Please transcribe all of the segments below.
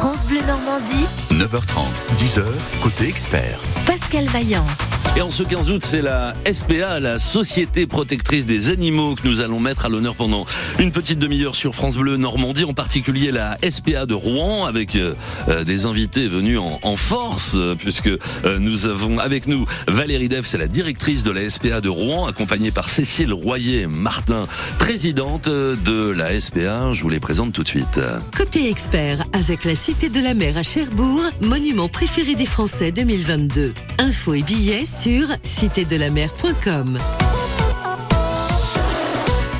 France Bleu Normandie, 9h30, 10h, côté expert. Pascal Vaillant. Et en ce 15 août, c'est la SPA, la Société protectrice des animaux, que nous allons mettre à l'honneur pendant une petite demi-heure sur France Bleu Normandie, en particulier la SPA de Rouen, avec euh, euh, des invités venus en, force, euh, puisque nous avons avec nous Valérie Dev, c'est la directrice de la SPA de Rouen, accompagnée par Cécile Royer-Martin, présidente de la SPA. Je vous les présente tout de suite. Côté expert, avec la Cité de la Mer à Cherbourg, monument préféré des Français 2022. Infos et billets sur citédelamer.com.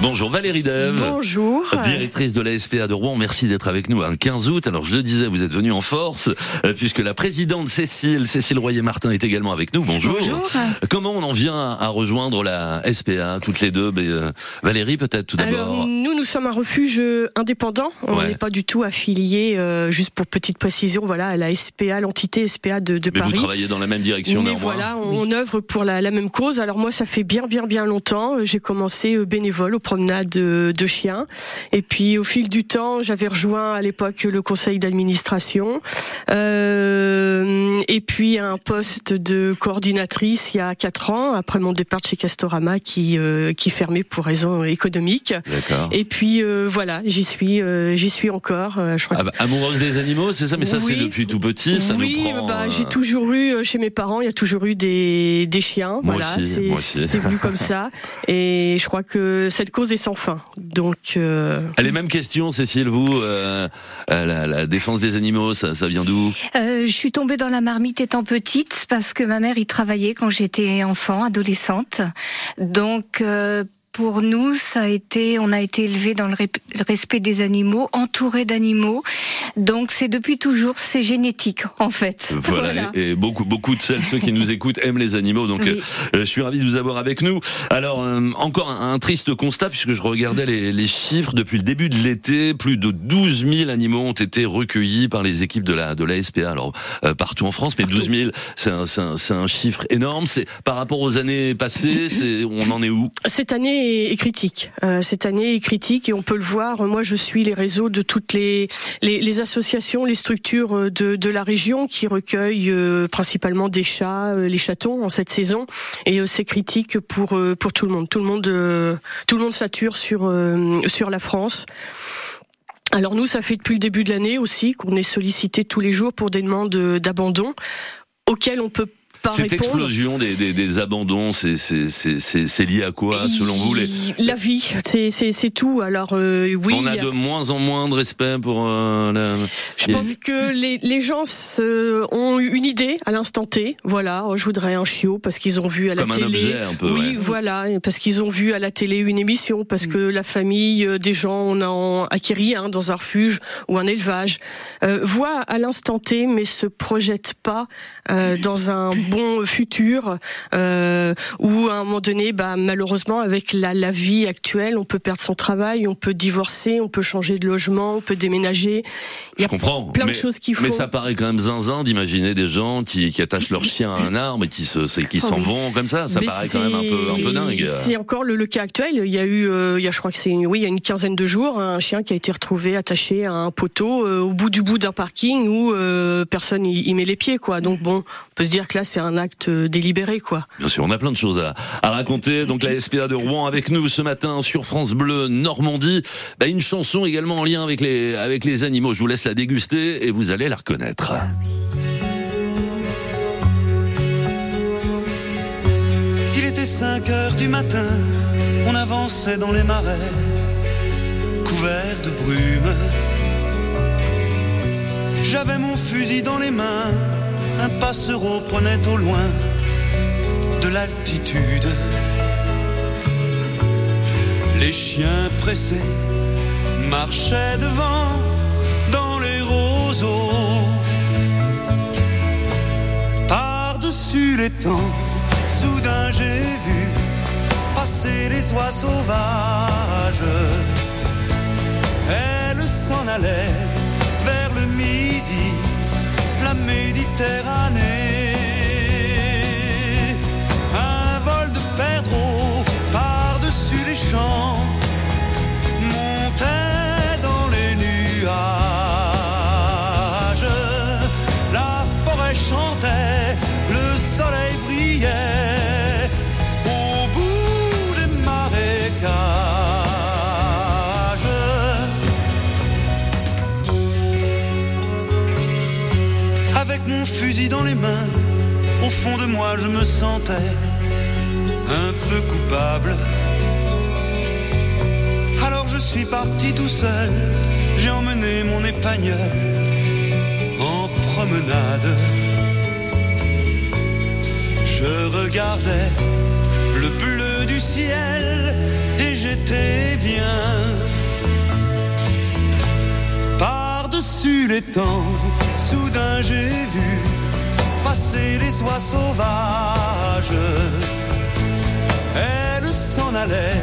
Bonjour Valérie Dev. Bonjour. Directrice de la SPA de Rouen, merci d'être avec nous un 15 août. Alors je le disais, vous êtes venue en force euh, puisque la présidente Cécile, Cécile Royer-Martin est également avec nous. Bonjour. Bonjour. Comment on en vient à rejoindre la SPA toutes les deux? Ben, euh, Valérie peut-être tout d'abord. Nous, nous sommes un refuge euh, indépendant. On Ouais. n'est pas du tout affilié, euh, juste pour petite précision, voilà, à la SPA, l'entité SPA de, de Mais vous Paris. travaillez dans la même direction Mais voilà, on, on œuvre pour la, la même cause. Alors moi, ça fait bien, bien, bien longtemps. J'ai commencé bénévole aux promenades euh, de chiens. Et puis au fil du temps, j'avais rejoint à l'époque le conseil d'administration. Euh, et puis un poste de coordinatrice il y a quatre ans, après mon départ de chez Castorama qui, euh, qui fermait pour raisons économiques. D'accord. Et puis euh, voilà, j'y suis, euh, j'y suis encore. Euh, je crois Ah bah, amoureuse des animaux, c'est ça Mais ça Oui. c'est depuis tout petit, ça oui, nous prend. bah, euh, j'ai toujours eu chez mes parents, il y a toujours eu des, des chiens. Moi voilà, c'est venu comme ça. Et je crois que cette cause est sans fin. Donc euh, Les mêmes questions, Cécile, vous, euh, euh, la, la défense des animaux, ça, ça vient d'où? Euh, je suis tombée dans la marmite étant petite parce que ma mère y travaillait quand j'étais enfant, adolescente. Donc euh, pour nous, ça a été, on a été élevé dans le, respect des animaux, entouré d'animaux. Donc c'est depuis toujours, c'est génétique en fait. Voilà, Et, et beaucoup, beaucoup de celles, ceux qui nous écoutent aiment les animaux, donc Oui. euh, je suis ravi de vous avoir avec nous. Alors, euh, encore un, un triste constat, puisque je regardais les, les chiffres depuis le début de l'été, plus de 12 000 animaux ont été recueillis par les équipes de la de la SPA. Alors euh, partout en France, mais 12 000, c'est un, c'est un, c'est un chiffre énorme. C'est par rapport aux années passées, c'est on en est où? Cette année est, critique. Euh, cette année est critique et on peut le voir. Moi, je suis les réseaux de toutes les associations, les structures euh, de, la région qui recueillent euh, principalement des chats, les chatons en cette saison. Et c'est critique pour pour tout le monde. Tout le monde tout le monde sature sur sur la France. Alors nous, ça fait depuis le début de l'année aussi qu'on est sollicité tous les jours pour des demandes d'abandon auxquelles on peut pas Cette répondre. explosion des, des, des abandons, c'est lié à quoi, selon vous les La vie, c'est c'est c'est tout. Alors euh, oui, On a de moins en moins de respect pour euh, la. je pense que les les gens ont eu une idée à l'instant T. Voilà, oh, je voudrais un chiot parce qu'ils ont vu à la Comme un télé. objet, un peu, Oui, ouais. voilà, parce qu'ils ont vu à la télé une émission, parce que la famille euh, des gens on a en acquéri un dans un refuge ou un élevage, euh, voit à l'instant T mais se projette pas euh, dans un bon futur euh, où à un moment donné, bah, malheureusement avec la, la vie actuelle, on peut perdre son travail, on peut divorcer, on peut changer de logement, on peut déménager. Il y Je a comprends. plein mais, de choses qu'il faut. Mais ça paraît quand même zinzin d'imaginer des gens qui, qui attachent leur chien à un arbre et qui se, qui Oh s'en vont comme ça. Ça paraît quand même un peu, un peu dingue. C'est encore le, le cas actuel. Il y a eu, euh, il y a, je crois que c'est, une- oui, il y a une quinzaine de jours, un chien qui a été retrouvé attaché à un poteau euh, au bout du bout d'un parking où euh, personne y, y met les pieds, quoi. Donc bon, on peut se dire que là, c'est un acte euh, délibéré, quoi. Bien sûr, on a plein de choses à, à raconter. Donc la SPA de Rouen avec nous ce matin sur France Bleu Normandie. Bah, une chanson également en lien avec les, avec les animaux. Je vous laisse la déguster et vous allez la reconnaître. Il était 5 heures du matin, on avançait dans les marais, couverts de brume. J'avais mon fusil dans les mains, un passereau prenait au loin de l'altitude. Les chiens pressés marchaient devant dans les roseaux. Par-dessus les temps, soudain j'ai vu passer les oies sauvages. Elles s'en allaient Un vol de perdreaux par-dessus les champs je me sentais un peu coupable. Alors je suis parti tout seul, j'ai emmené mon épagneur en promenade. Je regardais le bleu du ciel et j'étais bien. Par-dessus les temps, soudain j'ai vu passer les oies sauvages. Elle s'en allait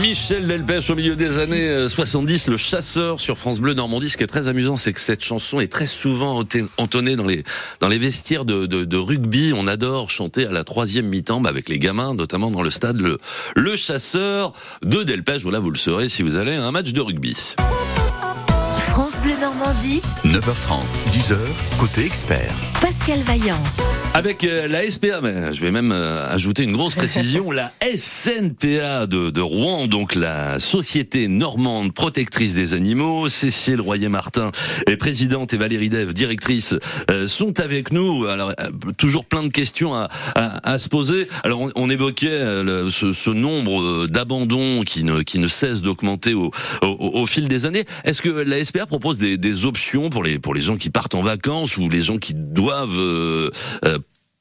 Michel Delpech au milieu des années euh, 70, le chasseur sur France Bleu Normandie. Ce qui est très amusant, c'est que cette chanson est très souvent entonnée dans les dans les vestiaires de, de, de rugby. On adore chanter à la troisième mi-temps bah, avec les gamins, notamment dans le stade le le chasseur de Delpech. Voilà, vous le saurez si vous allez à un match de rugby. France Bleu Normandie, 9h30, 10h, côté expert. Pascal Vaillant. Avec euh, la SPA, mais je vais même euh, ajouter une grosse précision, la SNPA de, de Rouen, donc la Société Normande Protectrice des Animaux. Cécile Royer-Martin est présidente et Valérie Dev, directrice, euh, sont avec nous. Alors, toujours plein de questions à, à, à se poser. Alors, on, on évoquait le- ce, ce nombre d'abandons qui ne, qui ne cesse d'augmenter au, au, au fil des années. Est-ce que la SPA propose des, des options pour les, pour les gens qui partent en vacances ou les gens qui doivent euh, euh,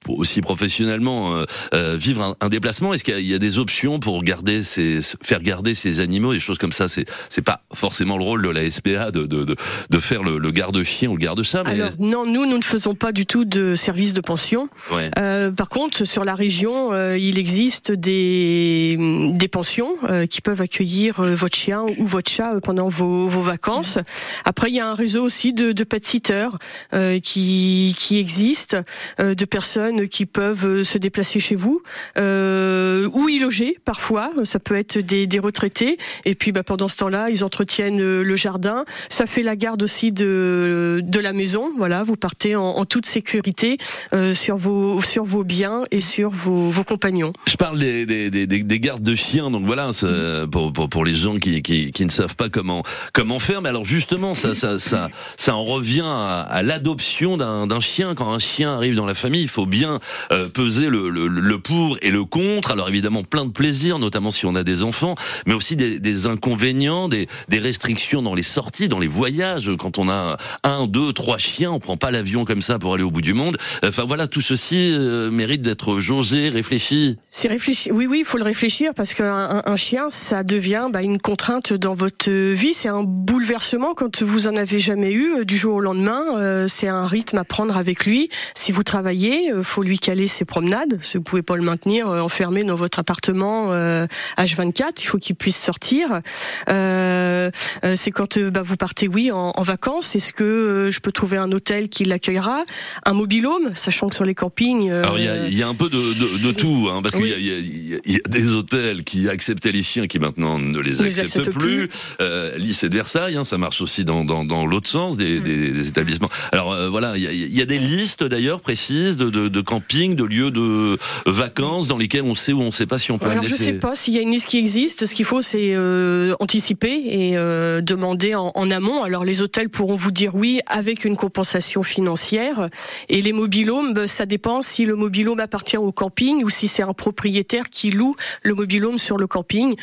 aussi professionnellement euh, euh, vivre un, un déplacement Est-ce qu'il y, y a des options pour garder ces, faire garder ces animaux, des choses comme ça? C'est c'est pas forcément le rôle de la SPA de de, de, de faire le, le garde-chien ou le garde-chat, mais Alors non, nous, nous ne faisons pas du tout de service de pension. ouais. Euh, par contre, sur la région, euh, il existe des, des pensions euh, qui peuvent accueillir euh, votre chien ou votre chat pendant vos, vos vacances. Après, il y a un réseau aussi de, de pet-sitters euh, qui, qui existe, euh, de personnes qui peuvent euh, se déplacer chez vous euh, ou y loger parfois. Ça peut être des, des retraités. Et puis, bah, pendant ce temps-là, ils entretiennent euh, le jardin. Ça fait la garde aussi de, de la maison. Voilà, vous partez en, en toute sécurité euh, sur vos sur vos biens et sur vos, vos compagnons. Je parle des, des, des, des- des gardes de chiens, donc voilà, c'est, pour, pour, pour les gens qui, qui, qui ne savent pas comment comment faire. Mais alors justement, ça ça ça, ça en revient à, à l'adoption d'un chien. Quand un chien arrive dans la famille, il faut bien euh, peser le, pour et le contre. Alors évidemment, plein de plaisirs, notamment si on a des enfants, mais aussi des, inconvénients, des, restrictions dans les sorties, dans les voyages. Quand on a un, deux, trois chiens, on prend pas l'avion comme ça pour aller au bout du monde. Enfin voilà, tout ceci euh, mérite d'être jaugé, réfléchi. C'est réfléchi. Oui, oui, il faut le réfléchir parce qu'un un, chien, ça devient bah, une contrainte dans votre vie. C'est un bouleversement quand vous en avez jamais eu euh, du jour au lendemain. C'est un rythme à prendre avec lui. Si vous travaillez, faut lui caler ses promenades. Vous pouvez pas le maintenir euh, enfermé dans votre appartement euh, H24, il faut qu'il puisse sortir. Euh, euh, c'est quand euh, bah, vous partez, oui, en, en vacances. Est-ce que euh, je peux trouver un hôtel qui l'accueillera, un mobilhome, sachant que sur les campings. euh, Alors il y y a un peu de, de, de tout, hein, parce Oui. qu'il y y, y a- des hôtels qui acceptaient les chiens qui maintenant ne les acceptent acceptent plus. plus. Euh, lycée de Versailles, hein, ça marche aussi dans, dans, dans l'autre sens Mm. des, des, des établissements. Alors euh, voilà, il y a, il y a des listes d'ailleurs précises de, de, de camping, de lieux de vacances dans lesquels on sait ou on ne sait pas si on peut Alors je ses- sais pas s'il y a une liste qui existe. Ce qu'il faut, c'est euh, anticiper et euh, demander en, en amont. Alors les hôtels pourront vous dire oui avec une compensation financière. Et les mobilhomes, ben, ça dépend si le mobilhome appartient au camping ou si c'est un propriétaire qui loue le mobilhome sur le camping,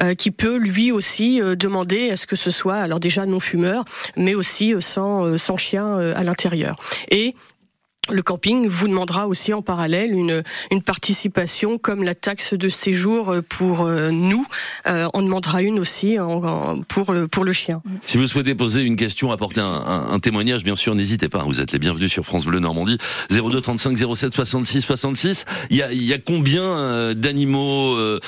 euh, qui peut lui aussi euh, demander à ce que ce soit alors déjà non fumeur, mais aussi euh, sans euh, sans chien à l'intérieur. Et le camping vous demandera aussi en parallèle une, une participation comme la taxe de séjour pour euh, nous. Euh, on demandera une aussi pour, le, pour le chien. Si vous souhaitez poser une question, apporter un, un, témoignage, bien sûr, n'hésitez pas. Vous êtes les bienvenus sur France Bleu Normandie. 02 35 07 66 66. Il y a, y a combien euh, d'animaux euh,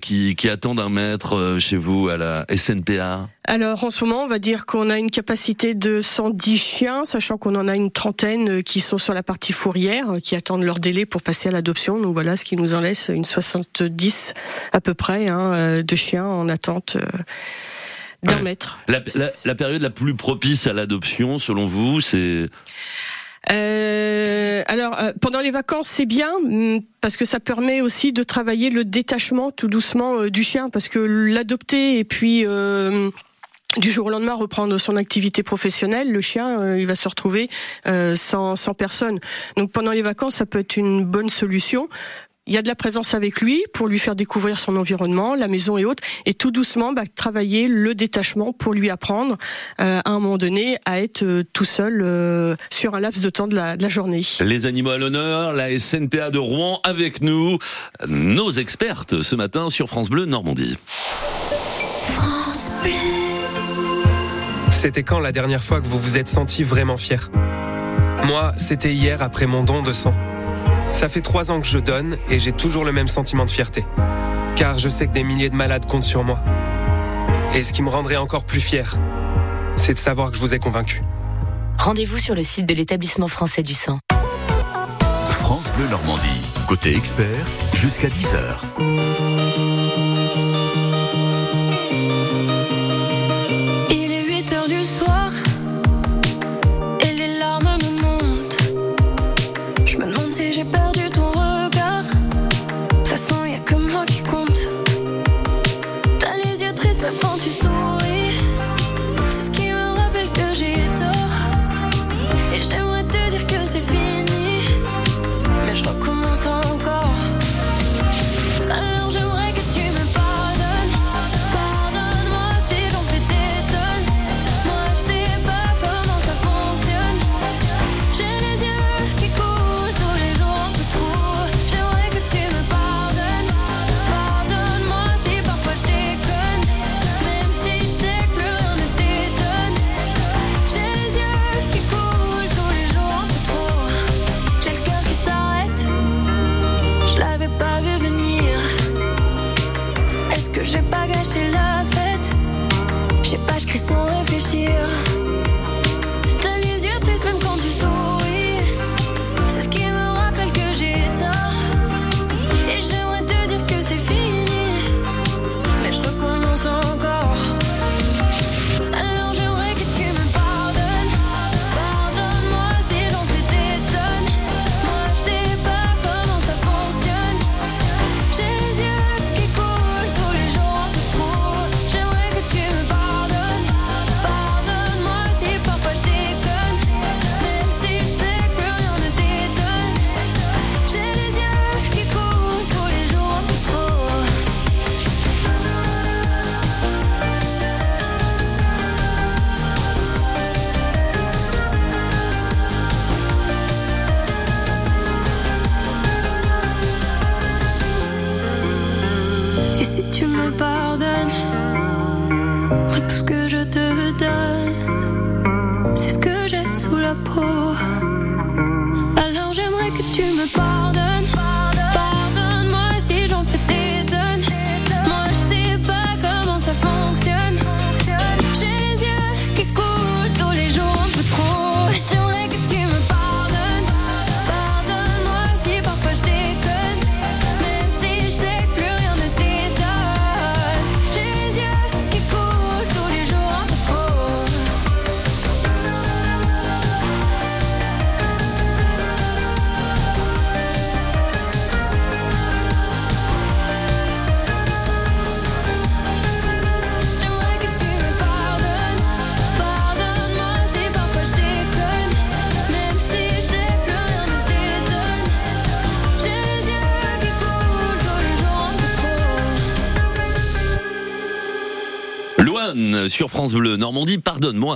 qui, qui attendent un maître chez vous à la SNPA alors en ce moment, on va dire qu'on a une capacité de 110 chiens, sachant qu'on en a une trentaine qui sont sur la partie fourrière, qui attendent leur délai pour passer à l'adoption. Donc voilà, ce qui nous en laisse une 70 à peu près hein, euh, de chiens en attente. Euh, d'un maître. La, la, période la plus propice à l'adoption, selon vous, c'est euh, alors pendant les vacances c'est bien mm, parce que ça permet aussi de travailler le détachement tout doucement du chien parce que l'adopter et puis du jour au lendemain reprendre son activité professionnelle, le chien euh, il va se retrouver euh, sans, sans personne. Donc pendant les vacances, ça peut être une bonne solution. Il y a de la présence avec lui pour lui faire découvrir son environnement, la maison et autres, et tout doucement bah, travailler le détachement pour lui apprendre euh, à un moment donné à être tout seul sur un laps de temps de la, de la journée. Les animaux à l'honneur, la SNPA de Rouen avec nous, nos expertes ce matin sur France Bleu Normandie. France Bleu. C'était quand la dernière fois que vous vous êtes senti vraiment fier? Moi, c'était hier après mon don de sang. Ça fait trois ans que je donne et j'ai toujours le même sentiment de fierté. Car je sais que des milliers de malades comptent sur moi. Et ce qui me rendrait encore plus fier, c'est de savoir que je vous ai convaincu. Rendez-vous sur le site de l'établissement français du sang. France Bleu Normandie, côté expert, jusqu'à 10h. Sur France Bleu Normandie, pardonne-moi.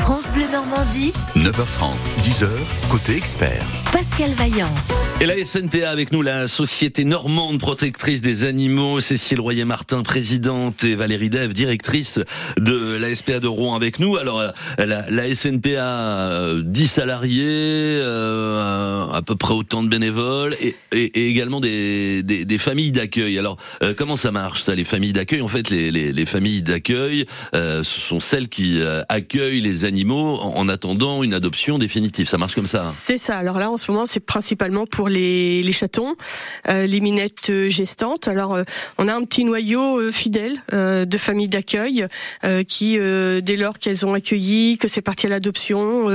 France Bleu Normandie, 9h30, 10h, côté expert. Pascal Vaillant. Et la SNPA avec nous, la Société Normande Protectrice des Animaux, Cécile Royer-Martin, présidente, et Valérie Dev, directrice de la SPA de Rouen avec nous. Alors, euh, la, la SNPA, 10 euh, salariés, euh, à peu près autant de bénévoles, et, et, et également des, des, des familles d'accueil. Alors, euh, comment ça marche, ça, les familles d'accueil? En fait, les, les, les familles d'accueil, ce sont celles qui accueillent les animaux en, en attendant une adoption définitive. Ça marche comme ça hein? C'est ça. Alors là, en ce moment, c'est principalement pour les, les chatons, euh, les minettes euh, gestantes. Alors, euh, on a un petit noyau euh, fidèle euh, de familles d'accueil qui, dès lors qu'elles ont accueilli, que c'est parti à l'adoption,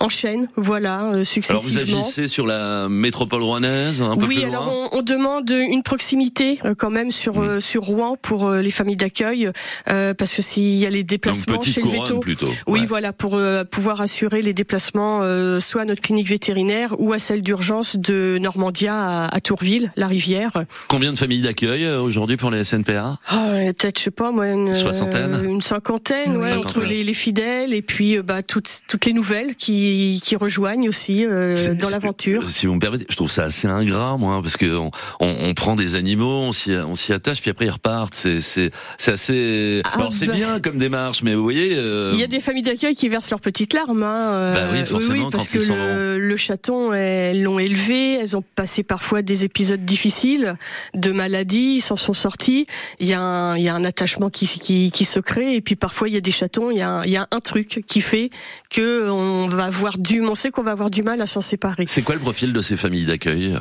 enchaînent, voilà, successivement. Alors, vous agissez sur la métropole rouennaise, un peu Oui, plus alors on, on demande une proximité quand même sur Mm. sur Rouen pour les familles d'accueil, parce que s'il y a les déplacements chez le veto, plutôt. oui, Ouais. voilà, pour euh, pouvoir assurer les déplacements euh, soit à notre clinique vétérinaire ou à celle d'urgence de Normandia à, à Tourville, la rivière. Combien de familles d'accueil euh, aujourd'hui pour les SNPA Ah, ouais, peut-être, je sais pas, moi, une Soixantaine euh, une cinquantaine, ouais, Cinquantaine. entre les, les fidèles et puis euh, bah toutes toutes les nouvelles qui qui rejoignent aussi euh, dans l'aventure. Si vous me permettez, je trouve ça assez ingrat, moi, parce que on, on, on prend des animaux, on s'y, on s'y attache, puis après ils repartent. C'est, c'est, c'est assez. Ah, Alors c'est bah. bien comme démarche, mais vous voyez. euh, Il y a des familles d'accueil qui versent leurs petites larmes. Hein. Bah oui, forcément, parce quand que ils le chaton, elles l'ont élevé, elles ont passé parfois des épisodes difficiles de maladie, ils s'en sont sortis. Il y a un, il y a un attachement qui, qui, qui se crée, et puis parfois il y a des chatons, il y a, un- il y a un truc qui fait que on va avoir du, on sait qu'on va avoir du mal à s'en séparer. C'est quoi le profil de ces familles d'accueil?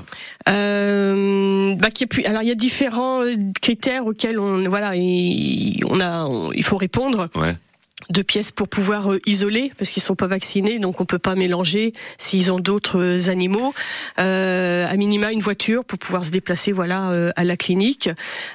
Euh, bah, alors il y a différents euh, critères auxquels on, voilà, il, on a, on- il faut répondre Ouais. De pièces pour pouvoir euh, isoler parce qu'ils sont pas vaccinés donc on peut pas mélanger s'ils ont d'autres euh, animaux euh, à minima une voiture pour pouvoir se déplacer voilà euh, à la clinique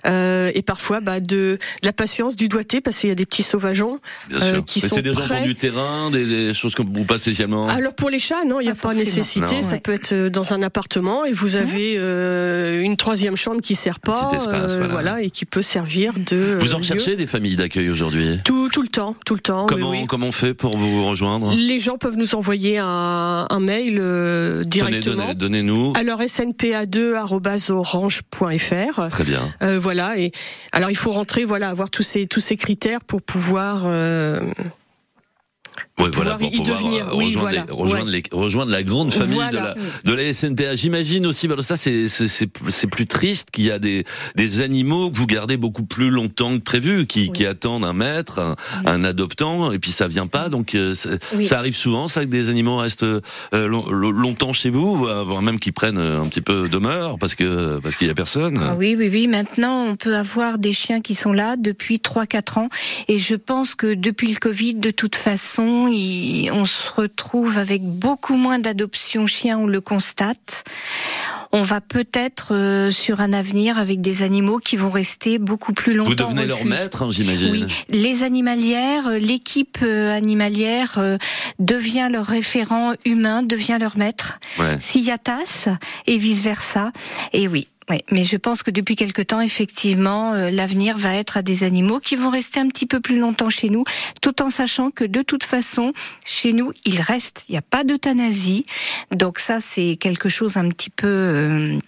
Euh, et parfois bah, de, de la patience du doigté parce qu'il y a des petits sauvageons Euh, qui mais sont c'est des gens prêts. du terrain, des, des choses comme ou pas spécialement. alors pour les chats, non, il n'y a Pas nécessité. Non. Ça Ouais. peut être dans un appartement et vous avez euh, une troisième chambre qui sert pas, petit espace, euh, voilà. et qui peut servir de. vous en recherchez des familles d'accueil aujourd'hui? Tout, tout le temps, tout le temps. Comment oui. comment on fait pour vous rejoindre Les gens peuvent nous envoyer un, un mail euh, directement. donnez, donnez-nous. Alors snpa2@orange.fr. Très bien. Euh, voilà et alors il faut rentrer voilà avoir tous ces tous ces critères pour pouvoir Ouais, y devenir. euh, Oui, rejoindre, voilà. les- rejoindre, Ouais. les- rejoindre la grande famille Voilà. de, la, de la SNPA. J'imagine aussi, bah, ça c'est plus triste qu'il y a des des animaux que vous gardez beaucoup plus longtemps que prévu, qui qui attendent un maître, un, un adoptant, et puis ça vient pas. Donc euh, ça, Oui. ça arrive souvent, ça que des animaux restent euh, long- long- longtemps chez vous, voire même qu'ils prennent euh, un petit peu demeure parce que parce qu'il y a personne. Ah oui, oui, oui. Maintenant, on peut avoir des chiens qui sont là depuis 3-4 ans. Et je pense que depuis le Covid, de toute façon, on se retrouve avec beaucoup moins d'adoptions chiens, on le constate. On va peut-être euh, sur un avenir avec des animaux qui vont rester beaucoup plus longtemps. Vous devenez en leur maître, hein, j'imagine. Oui, les animalières, euh, l'équipe euh, animalière euh, devient leur référent humain, devient leur maître, Ouais. s'y attache et vice versa. Et oui. Oui, mais je pense que depuis quelque temps, effectivement, euh, l'avenir va être à des animaux qui vont rester un petit peu plus longtemps chez nous, tout en sachant que de toute façon, chez nous, ils restent. Il n'y a pas d'euthanasie, donc ça, c'est quelque chose un petit peu. Euh,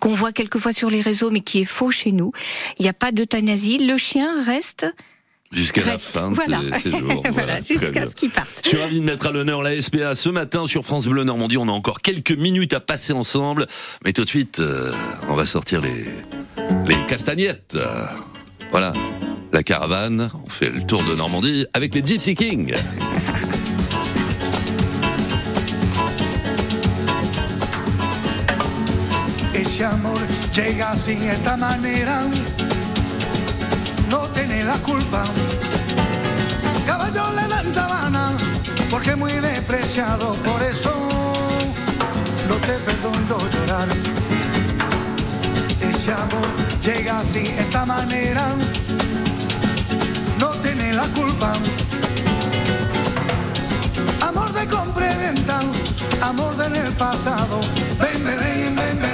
qu'on voit quelquefois sur les réseaux, mais qui est faux chez nous. Il n'y a pas d'euthanasie. Le chien reste. Jusqu'à la fin de voilà. jours. voilà, jusqu'à ce qu'il parte. Je suis ravi de mettre à l'honneur la SPA ce matin sur France Bleu Normandie. On a encore quelques minutes à passer ensemble. Mais tout de suite, euh, on va sortir les, les castagnettes. Voilà, la caravane. On fait le tour de Normandie avec les Gypsy Kings. Ese amor llega así, esta manera, no tiene la culpa. Caballo le dan sabana, porque muy despreciado, por eso no te perdono llorar. Ese amor llega así, esta manera, no tiene la culpa. Amor de compra y venta, amor del el pasado. Ven, ven, ven,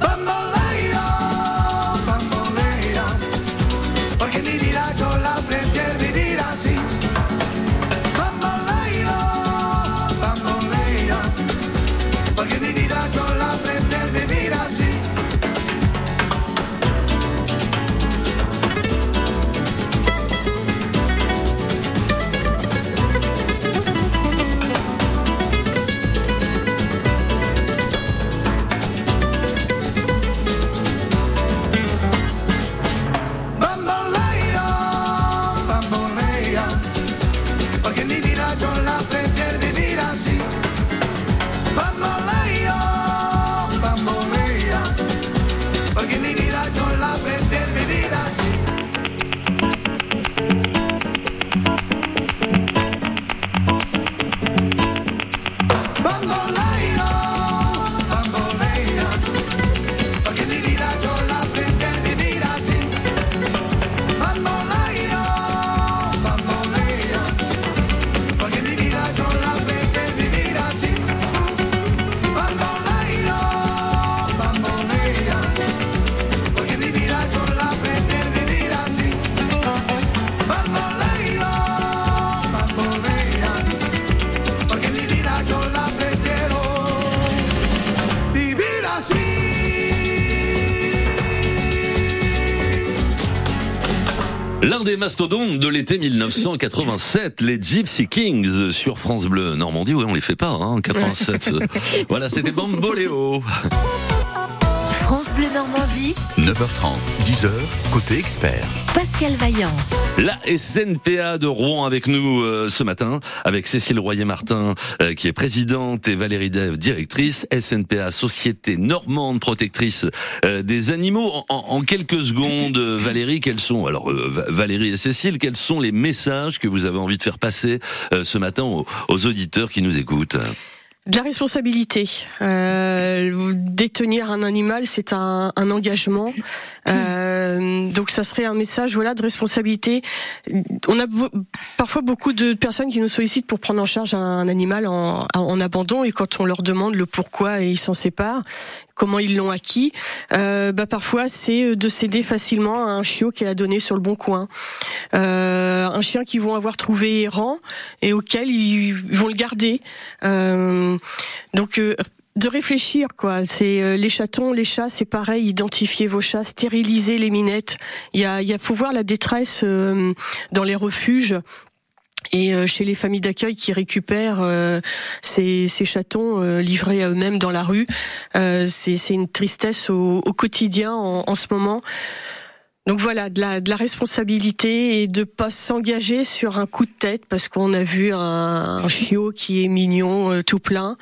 Bamboleo, bamboleo, porque mi vida la la la Mastodontes de l'été 1987, les Gypsy Kings sur France Bleu Normandie. Oui, on les fait pas, hein, 87. voilà, c'était Bamboléo. France Bleu Normandie, 9h30, 10h, côté expert. Pascal Vaillant. La SNPA de Rouen avec nous euh, ce matin, avec Cécile Royer-Martin, euh, qui est présidente, et Valérie Dev, directrice. SNPA, Société Normande Protectrice euh, des Animaux. En, en- en quelques secondes, euh, Valérie, quels sont, alors euh, Va- Valérie et Cécile, quels sont les messages que vous avez envie de faire passer euh, ce matin aux, aux auditeurs qui nous écoutent? De la responsabilité. Euh, détenir un animal, c'est un, engagement. Euh, donc ça serait un message voilà de responsabilité. On a parfois beaucoup de personnes qui nous sollicitent pour prendre en charge un animal en, en abandon et quand on leur demande le pourquoi et ils s'en séparent, comment ils l'ont acquis, euh, bah parfois c'est de céder facilement à un chiot qui a donné sur le bon coin, euh, un chien qu'ils vont avoir trouvé errant et auquel ils vont le garder. Euh, donc euh, de réfléchir quoi. C'est euh, les chatons, les chats, c'est pareil. Identifier vos chats, stériliser les minettes. Il y a, y faut voir la détresse euh, dans les refuges. Et euh, chez les familles d'accueil qui récupèrent euh, ces, ces chatons euh, livrés à eux-mêmes dans la rue, euh, c'est c'est une tristesse au, au quotidien en, en ce moment. Donc voilà, de la, de la responsabilité et de pas s'engager sur un coup de tête parce qu'on a vu un, un chiot qui est mignon, euh, tout plein.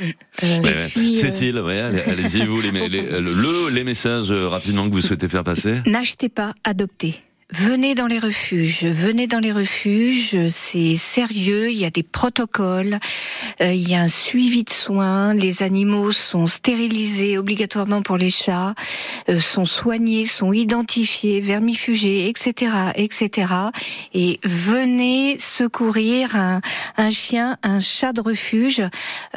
Euh, Ouais, puis, euh, Cécile, ouais, allez- allez-y, vous, les, les, le, les messages euh, rapidement que vous souhaitez faire passer N'achetez pas, adoptez. Venez dans les refuges, venez dans les refuges, c'est sérieux, il y a des protocoles, euh, il y a un suivi de soins, les animaux sont stérilisés obligatoirement pour les chats, euh, sont soignés, sont identifiés, vermifugés, etc., etc. Et venez secourir un, un chien, un chat de refuge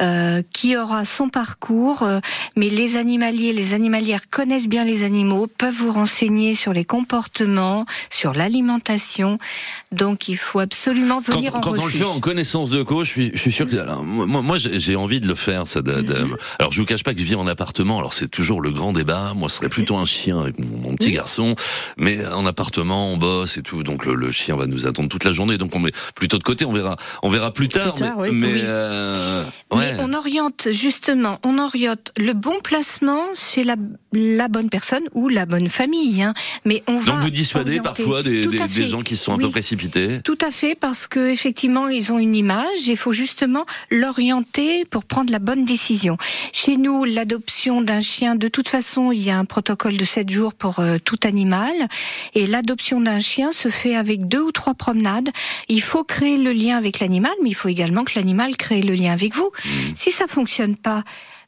euh, qui aura son parcours, euh, mais les animaliers, les animalières connaissent bien les animaux, peuvent vous renseigner sur les comportements, sur l'alimentation. Donc il faut absolument Quand, venir en quand on le fait en connaissance de cause, je suis, je suis sûr que alors, moi, moi j'ai envie de le faire. Ça, de- de- Mhm. Alors je vous cache pas que je vis en appartement. Alors c'est toujours le grand débat. Moi, ce serait plutôt un chien avec mon, mon petit garçon, mais en appartement, on bosse et tout. Donc le, le chien va nous attendre toute la journée. Donc on met plutôt de côté. On verra, on verra plus tard. tard, mais oui. mais, Oui. euh, Mais ouais. on oriente justement, on oriente le bon placement chez la, la bonne personne ou la bonne famille. Hein. Mais on va Donc vous dissuadez orienter. Parfois des, Tout des- à des fait. gens qui sont un Oui. peu précipités. Tout à fait, parce que effectivement, ils ont une image. Il faut justement l'orienter pour prendre la bonne décision. Chez nous, l'adoption d'un chien, de toute façon, il y a un protocole de 7 jours pour euh, tout animal, et l'adoption d'un chien se fait avec deux ou trois promenades. Il faut créer le lien avec l'animal, mais il faut également que l'animal crée le lien avec vous. Si ça fonctionne pas,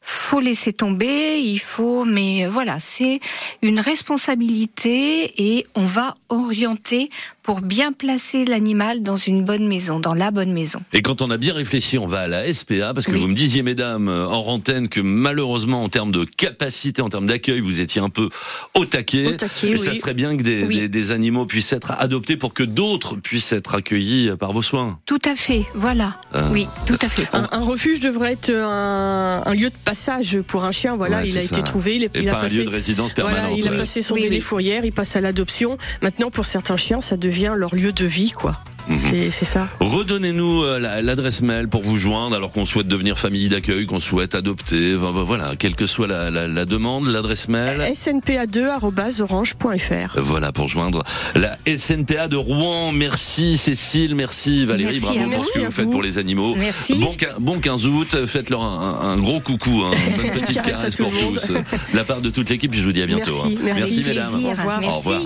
faut laisser tomber, il faut, mais voilà, c'est une responsabilité et on va orienter pour bien placer l'animal dans une bonne maison, dans la bonne maison. Et quand on a bien réfléchi, on va à la SPA, parce que Oui. vous me disiez, mesdames, euh, en antenne, que malheureusement, en termes de capacité, en termes d'accueil, vous étiez un peu au taquet. Au taquet, Mais oui. ça serait bien que des, Oui. des- des animaux puissent être adoptés pour que d'autres puissent être accueillis par vos soins. Tout à fait, voilà. Ah. Oui, tout à fait. Un, un refuge devrait être un, un lieu de passage pour un chien. Voilà, Ouais, il a été trouvé, il, est- Et il a pas un passé. lieu de résidence Voilà, permanente. il a passé son Oui, délai oui. fourrière, il passe à l'adoption. Maintenant, pour certains chiens, ça devient leur lieu de vie, quoi. Mhm. C'est ça. Redonnez-nous euh, la- l'adresse mail pour vous joindre alors qu'on souhaite devenir famille d'accueil, qu'on souhaite adopter, voilà, quelle que soit la, la- la demande, l'adresse mail. snpa2.orange.fr. Voilà pour joindre la SNPA de Rouen. Merci Cécile, merci Valérie, Merci bravo à pour ce que Merci vous faites pour les animaux. Merci. Bon, bon 15 août, faites-leur un, un- un gros coucou, hein, une bonne petite Caresse pour tous. De la part de toute l'équipe, je vous dis à bientôt. Merci, hein. merci. mesdames. Plaisir. Au revoir. Merci. Au revoir.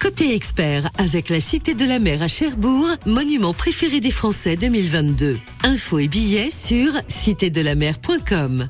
Côté expert, avec la Cité de la Mer à Cherbourg, monument préféré des Français 2022. Infos et billets sur citédelamer.com.